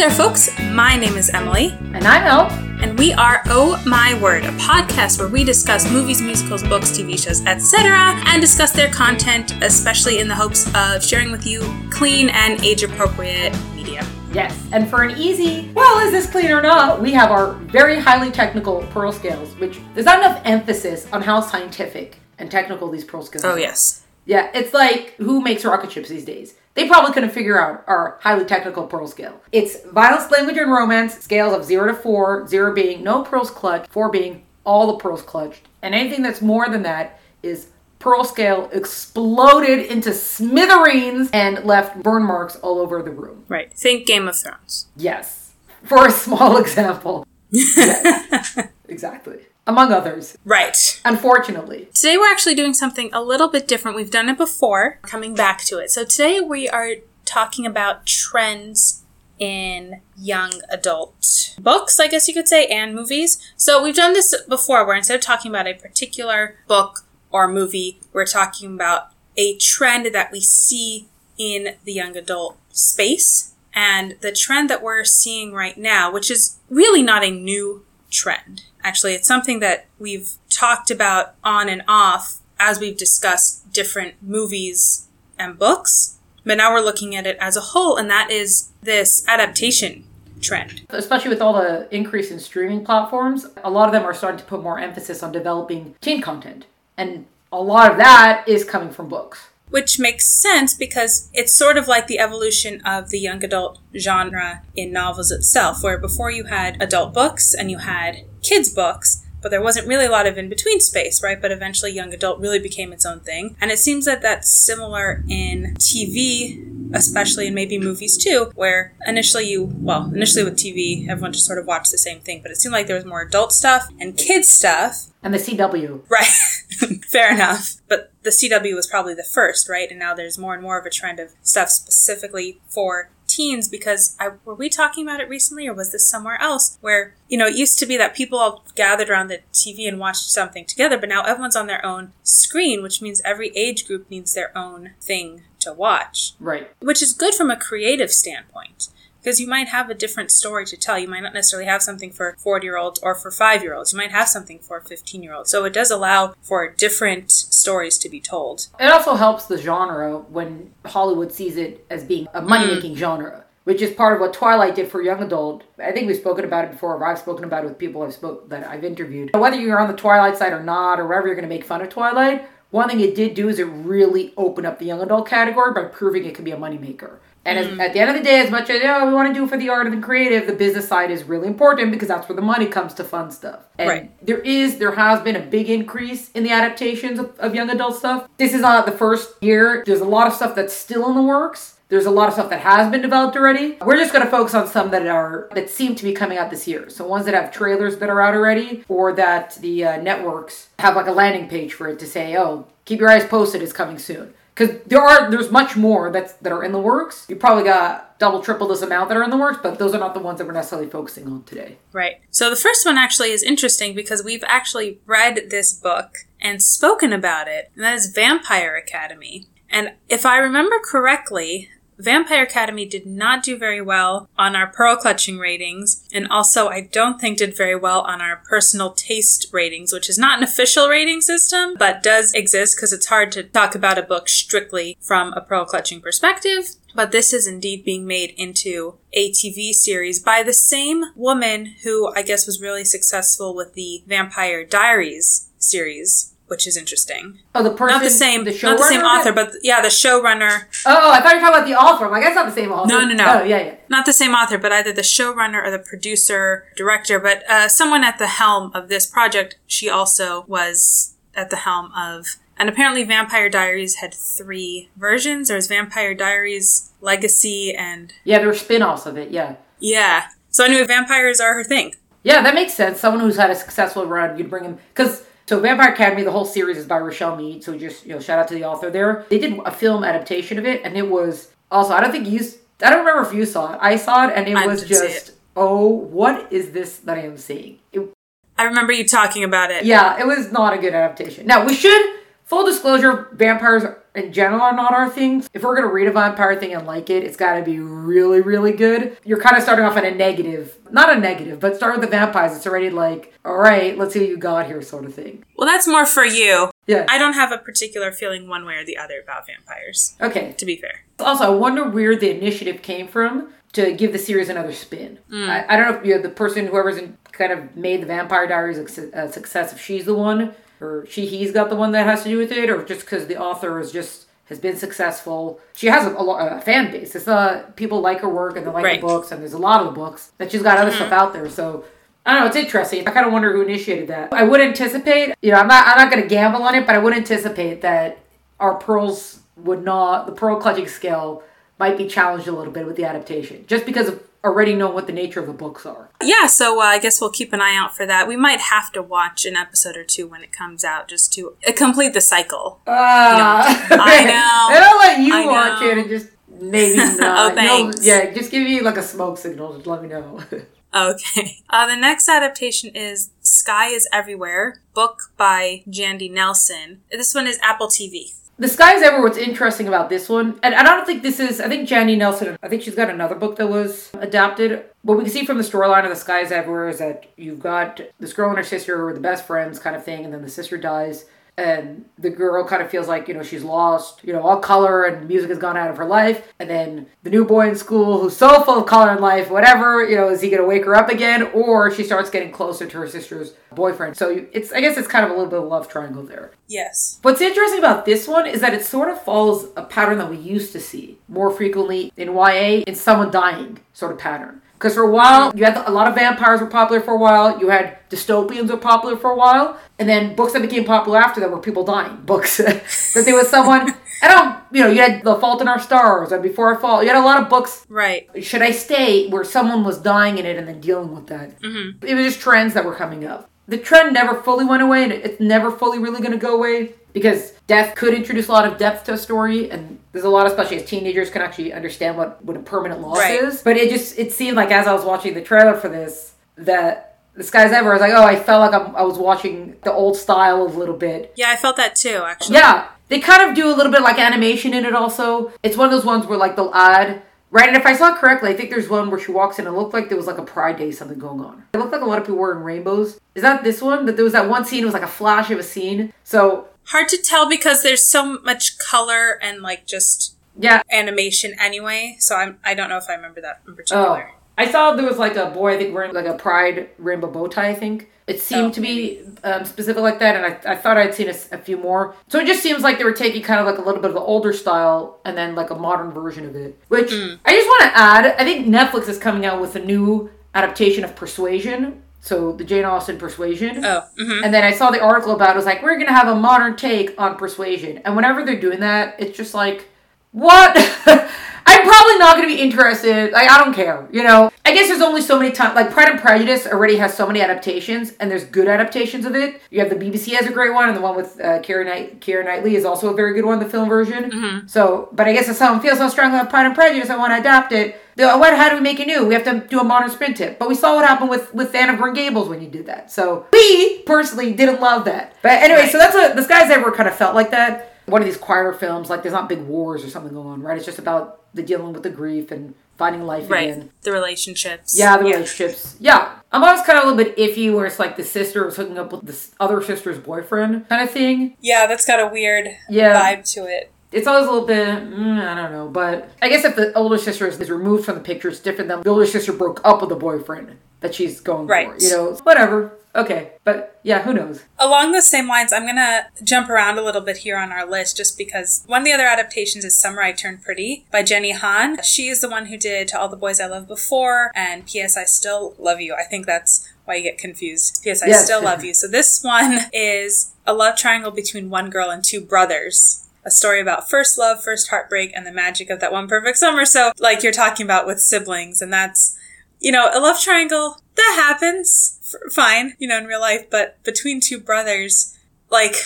there, folks. My name is Emily, And I'm El. and we are Oh My Word, a podcast where we discuss movies, musicals, books, TV shows, etc., and discuss their content, especially in the hopes of sharing with you clean and age appropriate media. Yes. And for an easy, well, is this clean or not? We have our very highly technical pearl scales, which there's not enough emphasis on how scientific and technical these pearl scales Oh, are. yes. Yeah, it's like who makes rocket ships these days? They probably couldn't figure out our highly technical pearl scale. It's violence, language, and romance scales of zero to four, zero being no pearls clutched, four being all the pearls clutched, and anything that's more than that is pearl scale exploded into smithereens and left burn marks all over the room. Right. Think Game of Thrones. Yes, for a small example. Yes, exactly. Among others, Right. unfortunately. Today we're actually doing something a little bit different. We've done it before, coming back to it. So today we are talking about trends in young adult books, I guess you could say, and movies. So we've done this before where instead of talking about a particular book or movie, we're talking about a trend that we see in the young adult space. And the trend that we're seeing right now, which is really not a new trend. Actually, it's something that we've talked about on and off as we've discussed different movies and books. But now we're looking at it as a whole, and that is this adaptation trend. especially with all the increase in streaming platforms, a lot of them are starting to put more emphasis on developing teen content. And a lot of that is coming from books. Which makes sense because it's sort of like the evolution of the young adult genre in novels itself, where before you had adult books and you had kids' books, but there wasn't really a lot of in between space, right? But eventually, young adult really became its own thing. And it seems that that's similar in TV, especially in maybe movies too, where initially you, well, initially with TV, everyone just sort of watched the same thing, but it seemed like there was more adult stuff and kids' stuff. And the CW. Right. Fair enough. But the CW was probably the first, right? And now there's more and more of a trend of stuff specifically for teens because I, were we talking about it recently or was this somewhere else where, you know, it used to be that people all gathered around the TV and watched something together, but now everyone's on their own screen, which means every age group needs their own thing to watch, Right. which is good from a creative standpoint. Because you might have a different story to tell. You might not necessarily have something for 40 year olds or for 5 year olds. You might have something for 15 year olds. So it does allow for different stories to be told. It also helps the genre when Hollywood sees it as being a money making mm. genre, which is part of what Twilight did for young adult. I think we've spoken about it before, or I've spoken about it with people I've spoke that I've interviewed. Whether you're on the Twilight side or not, or wherever you're going to make fun of Twilight, one thing it did do is it really opened up the young adult category by proving it could be a moneymaker. And as, at the end of the day, as much as oh, we want to do it for the art and the creative, the business side is really important because that's where the money comes to fund stuff. And Right. there is, there has been a big increase in the adaptations of, of young adult stuff. This is not the first year. There's a lot of stuff that's still in the works. There's a lot of stuff that has been developed already. We're just going to focus on some that are that seem to be coming out this year. So ones that have trailers that are out already, or that the uh, networks have like a landing page for it to say, "Oh, keep your eyes posted. It's coming soon." Because there are there's much more that's that are in the works. You probably got double, triple this amount that are in the works, but those are not the ones that we're necessarily focusing on today. Right. So the first one actually is interesting because we've actually read this book and spoken about it, and that is Vampire Academy. And if I remember correctly, Vampire Academy did not do very well on our pearl clutching ratings, and also I don't think did very well on our personal taste ratings, which is not an official rating system, but does exist because it's hard to talk about a book strictly from a pearl clutching perspective. But this is indeed being made into a TV series by the same woman who I guess was really successful with the Vampire Diaries series, which is interesting. Oh, the person, Not the same, the not the same author, but yeah, the showrunner. Oh, I thought you were talking about the author. I'm like, that's not the same author. No, no, no. Oh, yeah, yeah. Not the same author, but either the showrunner or the producer, director, but uh, someone at the helm of this project. She also was at the helm of, and apparently Vampire Diaries had three versions. There's Vampire Diaries Legacy and Yeah, there were spin-offs of it, yeah. yeah. So I knew vampires are her thing. Yeah, that makes sense. Someone who's had a successful run, you'd bring him because so Vampire Academy, the whole series is by Richelle Mead. So just you know, shout out to the author there. They did a film adaptation of it, and it was also I don't think you, I don't remember if you saw it. I saw it, and it I was just oh, what is this that I am seeing? It, I remember you talking about it. yeah, it was not a good adaptation. Now we should full disclosure, vampires in general are not our things. If we're gonna read a vampire thing and like it, it's gotta be really, really good. You're kind of starting off at a negative, not a negative, but start with the vampires. It's already like, all right, let's see what you got here, sort of thing. Well, that's more for you. Yeah. I don't have a particular feeling one way or the other about vampires, Okay. to be fair. Also, I wonder where the initiative came from to give the series another spin. Mm. I, I don't know if you know, the person, whoever's in, kind of made the Vampire Diaries a, a success, if she's the one, or she, he's got the one that has to do with it, or just because the author is just has been successful. She has a, a, a fan base. It's uh, people like her work and they like Right. the books, and there's a lot of the books that she's got other stuff out there. So I don't know. It's interesting. I kind of wonder who initiated that. I would anticipate. You know, I'm not. I'm not going to gamble on it, but I would anticipate that our pearls would not. The pearl clutching skill might be challenged a little bit with the adaptation, just because of already knowing what the nature of the books are. Yeah, so uh, I guess we'll keep an eye out for that. We might have to watch an episode or two when it comes out just to uh, complete the cycle. Ah, I know. and I'll let you I watch know. it and just maybe not. Oh, thanks. You'll- yeah, just give me like a smoke signal. Just let me know. Okay. Uh, the next adaptation is Sky is Everywhere, book by Jandy Nelson. This one is Apple TV. The Skies Ever, what's interesting about this one, and I don't think this is, I think Jandy Nelson, I think she's got another book that was adapted. What we can see from the storyline of The Sky Is Everywhere is that you've got this girl and her sister who are the best friends kind of thing, and then the sister dies. And the girl kind of feels like, you know, she's lost, you know, all color and music has gone out of her life. And then the new boy in school who's so full of color in life, whatever, you know, is he going to wake her up again? Or she starts getting closer to her sister's boyfriend. So it's, I guess it's kind of a little bit of a love triangle there. Yes. What's interesting about this one is that it sort of follows a pattern that we used to see more frequently in YA in someone dying sort of pattern. Because for a while, you had a lot of vampires were popular for a while. You had dystopians were popular for a while, and then books that became popular after that were people dying books. that there was someone. I don't, you know, you had The Fault in Our Stars and Before I Fall. You had a lot of books Right. should I stay where someone was dying in it and then dealing with that? Mm-hmm. It was just trends that were coming up. The trend never fully went away, and it's never fully really going to go away because death could introduce a lot of depth to a story, and there's a lot, of, especially as teenagers, can actually understand what what a permanent loss Right. is. But it just it seemed like as I was watching the trailer for this that the skies ever, I was like, oh, I felt like I'm, I was watching the old style a little bit, Yeah, I felt that too, actually. yeah, they kind of do a little bit like animation in it. Also, it's one of those ones where like they'll add right. And if I saw it correctly, I think there's one where she walks in. and It looked like there was like a Pride Day something going on. It looked like a lot of people wearing rainbows. Is that this one? That there was that one scene. It was like a flash of a scene. So Hard to tell because there's so much color and like just yeah. animation anyway. So I'm I don't know if I remember that in particular. Oh. I saw there was like a boy I think wearing like a Pride rainbow bow tie. I think it seemed Oh, to be um, specific like that, and I, I thought I'd seen a few more. So it just seems like they were taking kind of like a little bit of the older style and then like a modern version of it. Which Hmm. I just want to add. I think Netflix is coming out with a new adaptation of Persuasion. So the Jane Austen Persuasion. Oh, hmm And then I saw the article about it. It was like, we're going to have a modern take on persuasion. And whenever they're doing that, it's just like, what? I'm probably not going to be interested. Like, I don't care. You know, I guess there's only so many times. Like, Pride and Prejudice already has so many adaptations, and there's good adaptations of it. You have the BBC has a great one, and the one with uh, Keira, Knight- Keira Knightley is also a very good one, the film version. So, but I guess if someone feels so strongly about Pride and Prejudice, I want to adapt it. They're, What? How do we make it new? We have to do a modern spin tip. But we saw what happened with with Anne of Green Gables when you did that. So we personally didn't love that. But anyway, so that's what the Skies Ever kind of felt like that. One of these quieter films, like there's not big wars or something going on, right? It's just about the dealing with the grief and finding life Right. again. The relationships. Yeah, the relationships. Yeah. I'm always kind of a little bit iffy where it's like the sister was hooking up with this other sister's boyfriend kind of thing. Yeah, that's got a weird Yeah. vibe to it. It's always a little bit, mm, I don't know, but I guess if the older sister is, is removed from the picture, it's different than the older sister broke up with the boyfriend that she's going Right. for. You know, whatever. Okay, but yeah, who knows? Along those same lines, I'm gonna jump around a little bit here on our list just because one of the other adaptations is Summer I Turned Pretty by Jenny Han. She is the one who did To All the Boys I Loved Before and P.S. I Still Love You. I think that's why you get confused. P.S. I Yes. Still Love You. So this one is a love triangle between one girl and two brothers. A story about first love, first heartbreak, and the magic of that one perfect summer. So, like you're talking about with siblings, and that's you know, a love triangle, that happens. F- fine, you know, in real life, but between two brothers, like,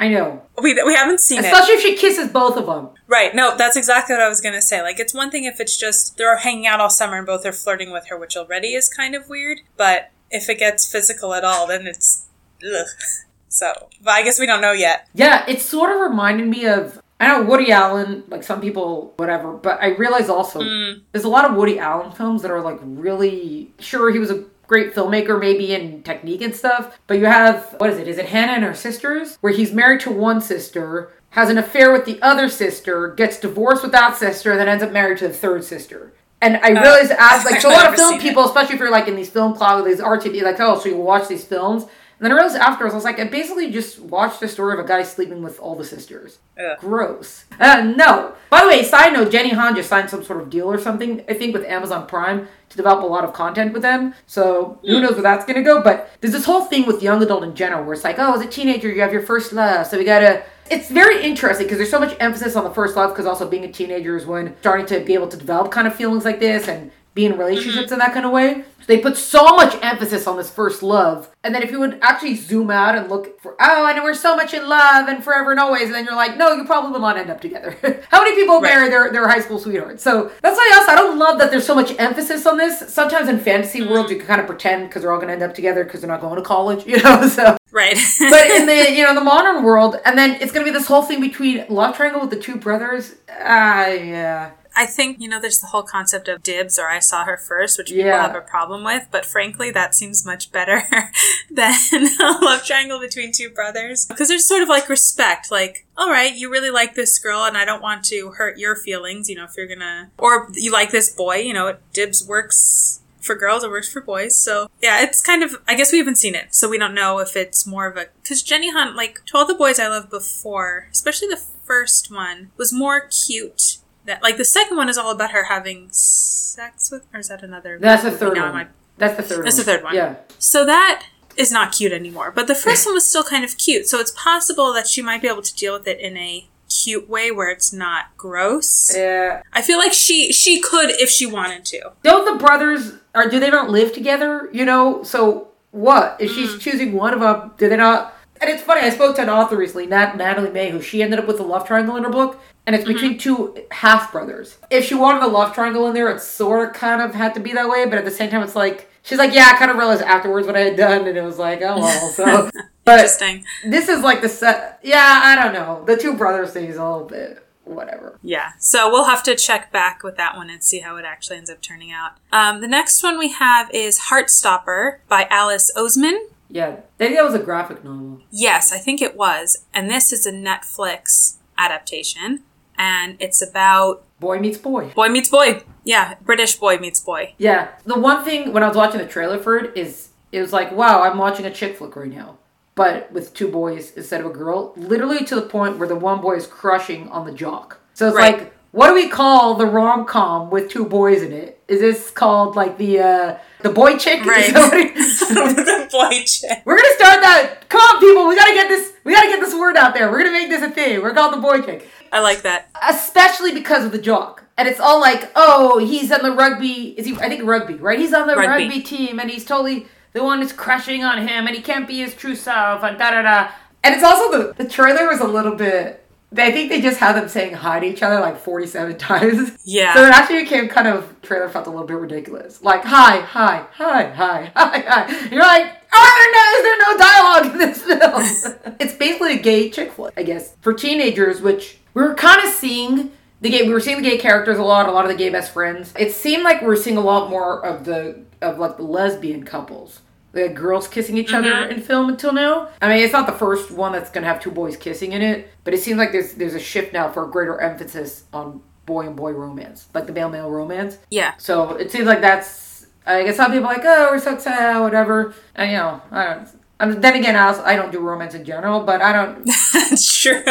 I know. we, we haven't seen it. Especially if she kisses both of them. Right, no, that's exactly what I was going to say. Like, it's one thing if it's just they're hanging out all summer and both are flirting with her, which already is kind of weird, but if it gets physical at all, then it's, ugh. So, but I guess we don't know yet. Yeah, it sort of reminded me of. I know Woody Allen, like some people, whatever, but I realize also hmm. there's a lot of Woody Allen films that are like really sure he was a great filmmaker, maybe in technique and stuff. But you have what is it? Is it Hannah and her sisters? Where he's married to one sister, has an affair with the other sister, gets divorced with that sister, and then ends up married to the third sister. And I oh, realized as like so a lot of film seen it. people, especially if you're like in these film clubs, these RTD, like oh, so you watch these films. And then I realized afterwards, I was like, I basically just watched the story of a guy sleeping with all the sisters. Ugh. Gross. Uh, no. By the way, side note, Jenny Han just signed some sort of deal or something, I think, with Amazon Prime to develop a lot of content with them. So who knows where that's gonna go? But there's this whole thing with young adult in general where it's like, oh, as a teenager, you have your first love, so we gotta. It's very interesting because there's so much emphasis on the first love because also being a teenager is when starting to be able to develop kind of feelings like this and be in relationships in that kind of way. So they put so much emphasis on this first love. And then if you would actually zoom out and look for, oh, and we're so much in love and forever and always, and then you're like, no, you probably will not end up together. How many people Right. marry their, their high school sweethearts? So that's why also I don't love that there's so much emphasis on this. Sometimes in fantasy worlds you can kind of pretend because they're all going to end up together because they're not going to college, you know? So Right. but in the you know the modern world, and then it's gonna be this whole thing between love triangle with the two brothers. Ah, yeah. I think, you know, there's the whole concept of dibs or I saw her first, which people Yeah. have a problem with, but frankly, that seems much better than a love triangle between two brothers. Because there's sort of like respect, like, all right, you really like this girl and I don't want to hurt your feelings, you know, if you're gonna, or you like this boy, you know, dibs works for girls, it works for boys. So yeah, it's kind of, I guess we haven't seen it, so we don't know if it's more of a, because Jenny Han, like, to all the boys I loved before, especially the first one, was more cute that like the second one is all about her having sex with or is that another That's the third one. I- That's the third That's one. the third one. Yeah. so that is not cute anymore but the first one was still kind of cute so it's possible that she might be able to deal with it in a cute way where it's not gross Yeah. i feel like she she could if she wanted to Don't the brothers or do they not live together? You know, so what if Mm. she's choosing one of them? Do they not? And it's funny. I spoke to an author recently, Nat Natalie May, who she ended up with a love triangle in her book, and it's Mm-hmm. between two half brothers. If she wanted a love triangle in there, it sort of kind of had to be that way, but at the same time, it's like she's like, yeah, I kind of realized afterwards what I had done, and it was like, oh well. So, but interesting this is like the set. Yeah, I don't know. The two brothers thing is a little bit whatever. yeah so we'll have to check back with that one and see how it actually ends up turning out um, the next one we have is heartstopper by alice oseman Yeah, I think that was a graphic novel. Yes, I think it was. And this is a Netflix adaptation. And it's about Boy meets boy. boy meets boy. Yeah, British boy meets boy. Yeah, the one thing when I was watching the trailer for it is it was like, wow, I'm watching a chick flick right now, but with two boys instead of a girl. Literally to the point where the one boy is crushing on the jock. So it's Right. like, what do we call the rom com with two boys in it? Is this called like the uh the boy chick? Right. the boy chick. We're gonna start that. Come on, people, we gotta get this. We gotta get this word out there. We're gonna make this a thing. We're called the boy chick I like that. especially because of the jock. And it's all like, oh, he's on the rugby. Is he? I think rugby, right? He's on the Rugby. rugby, team, and he's totally the one who's crushing on him, and he can't be his true self, and da da da. And it's also the the trailer was a little bit. I think they just had them saying hi to each other like forty seven times. Yeah. So it actually became kind of trailer felt a little bit ridiculous. Like hi, hi, hi, hi, hi, hi. You're like, oh, no, is there no dialogue in this film? it's basically a gay chick flick, I guess, for teenagers, which we were kind of seeing the gay. We were seeing the gay characters a lot, a lot of the gay best friends. It seemed like we were seeing a lot more of the of like the lesbian couples. The girls kissing each other Mhm. in film until now. I mean, it's not the first one that's gonna have two boys kissing in it, but it seems like there's there's a shift now for a greater emphasis on boy and boy romance, like the male male romance. Yeah. So it seems like that's. I guess some people are like, oh, we're so sad, whatever. And you know, I don't. I mean, then again, I, also, I don't do romance in general, but I don't. That's true.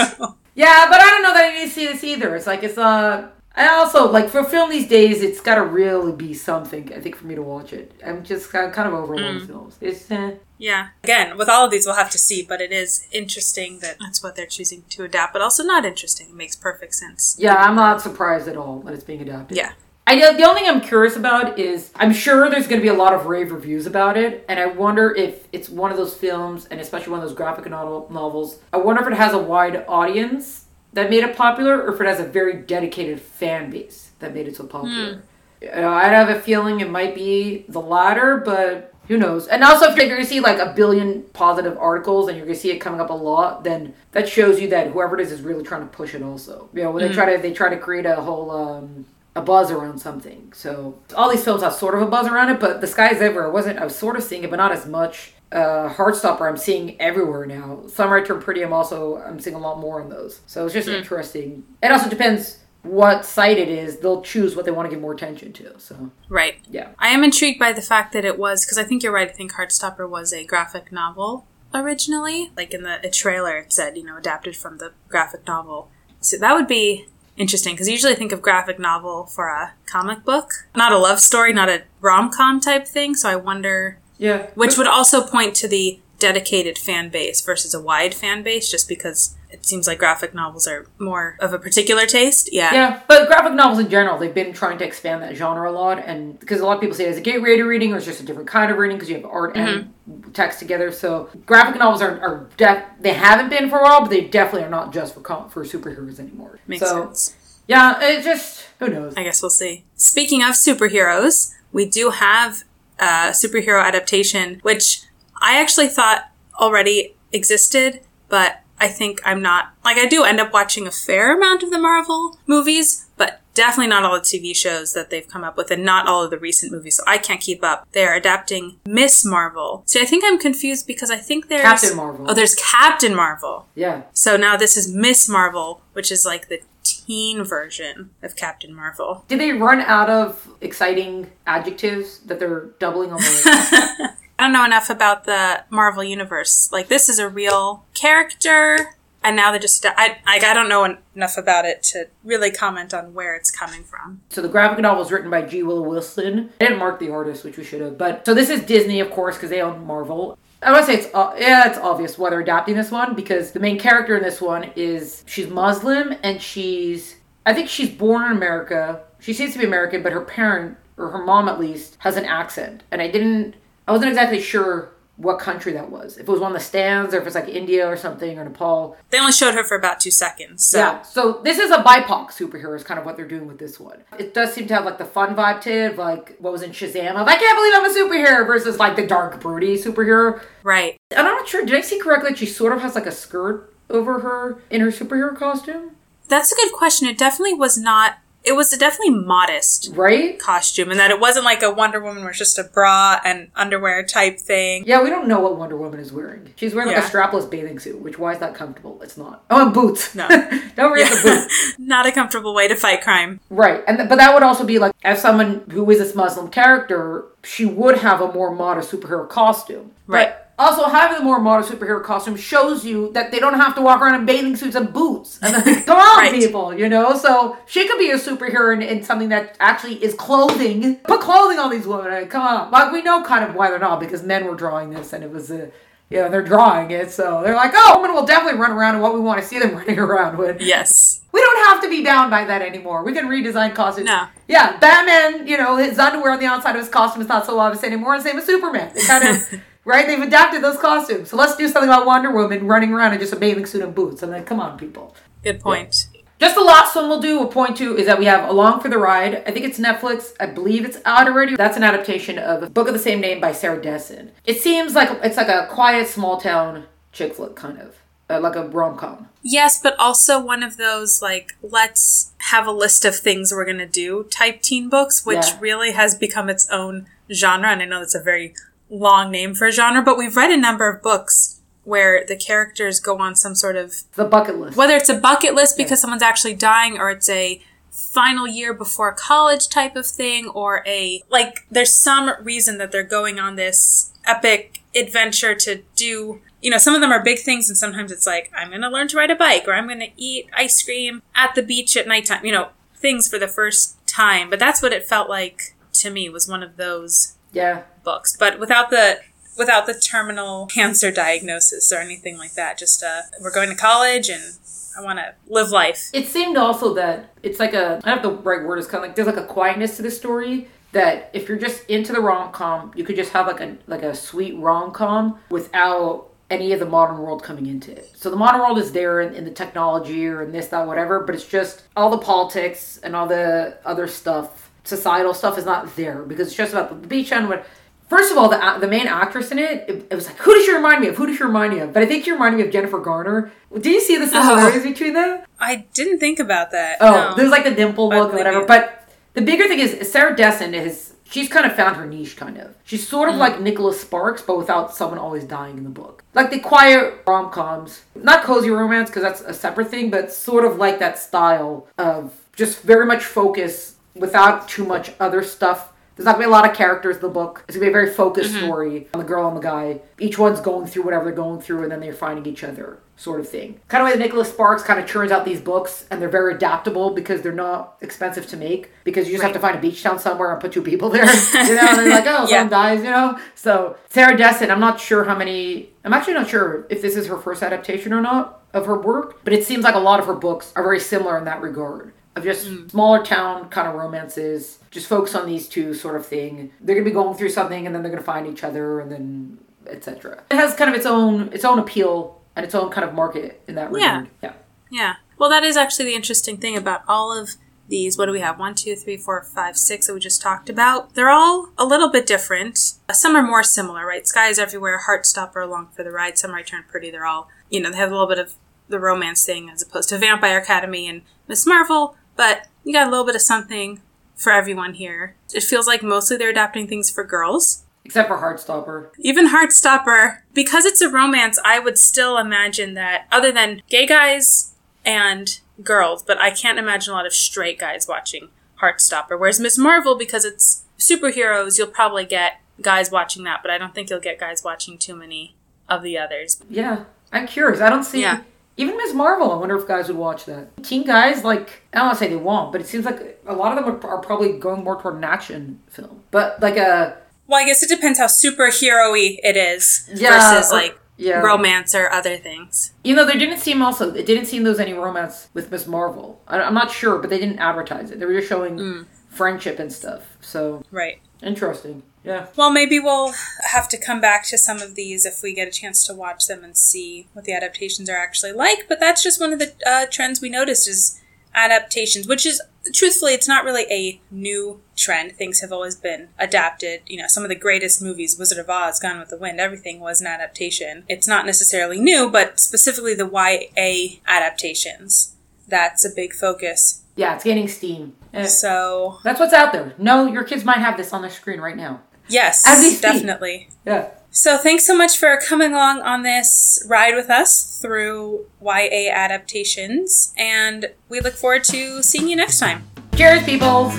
Yeah, but I don't know that I need to see this either. It's like it's uh. I also like for film these days. It's got to really be something. I think for me to watch it. I'm just kind of over those films. It's uh, Yeah. Again, with all of these, we'll have to see, but it is interesting that that's what they're choosing to adapt, but also not interesting. It makes perfect sense. yeah. I'm not surprised at all that it's being adapted. Yeah. I know the only thing I'm curious about is I'm sure there's going to be a lot of rave reviews about it, and I wonder if it's one of those films, and especially one of those graphic novel novels. I wonder if it has a wide audience that made it popular, or if it has a very dedicated fan base that made it so popular. You know, I have a feeling it might be the latter, but who knows? And also, if you're going to see like a billion positive articles and you're going to see it coming up a lot, then that shows you that whoever it is is really trying to push it. Also, you know, when they try to they try to create a whole um, a buzz around something. So all these films have sort of a buzz around it, but The Sky's Ever, I wasn't. I was sort of seeing it, but not as much. Uh, Heartstopper, I'm seeing everywhere now. Summer I Turned Pretty, I'm also I'm seeing a lot more on those. So it's just interesting. It also depends what site it is. They'll choose what they want to give more attention to. So Right. yeah, I am intrigued by the fact that it was because I think you're right. I think Heartstopper was a graphic novel originally. Like in the a trailer, it said you know adapted from the graphic novel. So that would be interesting because usually I think of graphic novel for a comic book, not a love story, not a rom com type thing. So I wonder, yeah. which would also point to the dedicated fan base versus a wide fan base, just because it seems like graphic novels are more of a particular taste. Yeah. Yeah, but graphic novels in general, they've been trying to expand that genre a lot, and because a lot of people say it's a gateway reading or it's just a different kind of reading because you have art and mm-hmm. text together. So graphic novels are, are def- they haven't been for a while, but they definitely are not just for com- for superheroes anymore. Makes so, sense. Yeah, it just who knows. I guess we'll see. Speaking of superheroes, we do have a superhero adaptation, which I actually thought already existed, but I think I'm not. Like, I do end up watching a fair amount of the Marvel movies, but definitely not all the TV shows that they've come up with, and not all of the recent movies, so I can't keep up. They're adapting Miss Marvel. See, I think I'm confused because I think there's. Captain Marvel. Oh, there's Captain Marvel. Yeah, So now this is Miss Marvel, which is like the teen version of Captain Marvel. did they run out of exciting adjectives that they're doubling on the? I don't know enough about the Marvel universe. Like this is a real character, and now they just I like I don't know en- enough about it to really comment on where it's coming from. So the graphic novel is written by G. Willow Wilson. I didn't mark the artist, which we should have. But so this is Disney, of course, because they own Marvel. I want to say it's uh, yeah, it's obvious why they're adapting this one because the main character in this one is she's Muslim and she's I think she's born in America. She seems to be American, but her parent or her mom at least has an accent, and I didn't. I wasn't exactly sure what country that was. If it was one of the stands or if it's like India or something or Nepal. They only showed her for about two seconds, so Yeah, so this is a BIPOC superhero is kind of what they're doing with this one. It does seem to have like the fun vibe to it, like what was in Shazam of I can't believe I'm a superhero versus like the dark broody superhero. right. And I'm not sure, did I see correctly that she sort of has like a skirt over her in her superhero costume? That's a good question. It definitely was not. It was a definitely modest Right? costume, and that it wasn't like a Wonder Woman where it's just a bra and underwear type thing. Yeah, we don't know what Wonder Woman is wearing. She's wearing like a strapless bathing suit, which why is that comfortable? It's not. Oh, and boots. No. don't read the boots. Not a comfortable way to fight crime. Right, and th- but that would also be like as someone who is this Muslim character, she would have a more modest superhero costume. Right. But also, having the more modest superhero costume shows you that they don't have to walk around in bathing suits and boots. And like, come on, Right. people, you know. So she could be a superhero in, in something that actually is clothing. Put clothing on these women. Come on, like we know kind of why they're not because men were drawing this, and it was a. You know, they're drawing it, so they're like, oh, women will definitely run around in what we want to see them running around with. Yes. We don't have to be bound by that anymore. We can redesign costumes. No. Yeah, Batman, you know, his underwear on the outside of his costume is not so obvious anymore, and same with Superman. They kind of, right? They've adapted those costumes. So let's do something about Wonder Woman running around in just a bathing suit and boots. I'm like, come on, people. Good point. Just the last one we'll do, we'll point to, is that we have Along for the Ride. I think it's Netflix. I believe it's out already. That's an adaptation of a book of the same name by Sarah Dessen. It seems like it's like a quiet, small town chick flick, kind of. Uh, like a rom com. Yes, but also one of those like let's have a list of things we're gonna do type teen books, which Yeah. really has become its own genre. And I know that's a very long name for a genre, but we've read a number of books where the characters go on some sort of The bucket list. whether it's a bucket list because someone's actually dying or it's a final year before college type of thing or a like there's some reason that they're going on this epic adventure to do you know some of them are big things and sometimes it's like i'm going to learn to ride a bike or i'm going to eat ice cream at the beach at nighttime you know things for the first time but that's what it felt like to me was one of those Yeah. books but without the without the terminal cancer diagnosis or anything like that just uh we're going to college and i want to live life It seemed also that it's like a I don't know if the right word is kind of like there's like a quietness to the story that if you're just into the rom com, you could just have like a like a sweet rom com without any of the modern world coming into it. So the modern world is there in, in the technology or in this, that, whatever, but it's just all the politics and all the other stuff, societal stuff is not there because it's just about the beach and what First of all, the the main actress in it, it, it was like, who does she remind me of? Who does she remind me of? But I think she reminded me of Jennifer Garner. Did you see the similarities between them? I didn't think about that. Oh, no. there's like the dimple look or whatever. But the bigger thing is Sarah Dessen is she's kind of found her niche kind of. She's sort Mm. of like Nicholas Sparks, but without someone always dying in the book. Like the quiet rom coms, not cozy romance because that's a separate thing, but sort of like that style of just very much focus without too much other stuff. There's not gonna be a lot of characters in the book. It's gonna be a very focused Mm-hmm. story on the girl and the guy. Each one's going through whatever they're going through, and then they're finding each other, sort of thing. Kind of way that Nicholas Sparks kind of churns out these books, and they're very adaptable because they're not expensive to make. Because you just have to find a beach town somewhere and put two people there. you know, and they're like, oh, Yeah. someone dies. You know. So Sarah Dessen, I'm not sure how many. I'm actually not sure if this is her first adaptation or not of her work, but it seems like a lot of her books are very similar in that regard of just mm. smaller town kind of romances. Just focus on these two sort of thing. They're gonna be going through something, and then they're gonna find each other, and then etc. It has kind of its own its own appeal and its own kind of market in that Yeah. regard. Yeah. Yeah. Well, that is actually the interesting thing about all of these. What do we have? One, two, three, four, five, six that we just talked about. They're all a little bit different. Some are more similar, right? Sky Is Everywhere, Heartstopper, Along for the Ride, Summer I Turned Pretty. They're all, you know, they have a little bit of the romance thing as opposed to Vampire Academy and Miss Marvel, but you got a little bit of something for everyone here. It feels like mostly they're adapting things for girls. Except for Heartstopper. Even Heartstopper, because it's a romance, I would still imagine that other than gay guys and girls, but I can't imagine a lot of straight guys watching Heartstopper. Whereas Miss Marvel, because it's superheroes, you'll probably get guys watching that, but I don't think you'll get guys watching too many of the others. Yeah. I'm curious. I don't see Yeah. Even Ms. Marvel, I wonder if guys would watch that. Teen guys, like I don't want to say they won't, but it seems like a lot of them are, are probably going more toward an action film. But like a Well, I guess it depends how superhero-y it is Yeah, versus or- like yeah. romance or other things. You know, there didn't seem also it didn't seem there was any romance with Miss Marvel. I, I'm not sure, but they didn't advertise it. They were just showing Mm. friendship and stuff. So Right. interesting. Yeah. Well, maybe we'll have to come back to some of these if we get a chance to watch them and see what the adaptations are actually like. But that's just one of the uh, trends we noticed is adaptations, which is truthfully, it's not really a new trend. Things have always been adapted. You know, some of the greatest movies, Wizard of Oz, Gone with the Wind, everything was an adaptation. It's not necessarily new, but specifically the YA adaptations. That's a big focus. Yeah, it's gaining steam. So, That's what's out there. No, your kids might have this on their screen right now. Yes, As definitely. Yeah. So thanks so much for coming along on this ride with us through YA adaptations, and we look forward to seeing you next time. Cheers, peoples!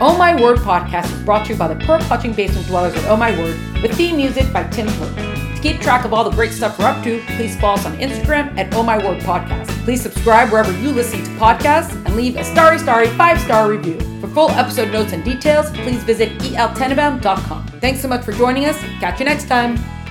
Oh My Word podcast is brought to you by the pearl clutching basement dwellers at Oh My Word with theme music by Tim Hook. Keep track of all the great stuff we're up to, please follow us on Instagram at Oh My Word Podcast. Please subscribe wherever you listen to podcasts and leave a starry, starry five star review. For full episode notes and details, please visit eltenenbaum.com. Thanks so much for joining us. Catch you next time.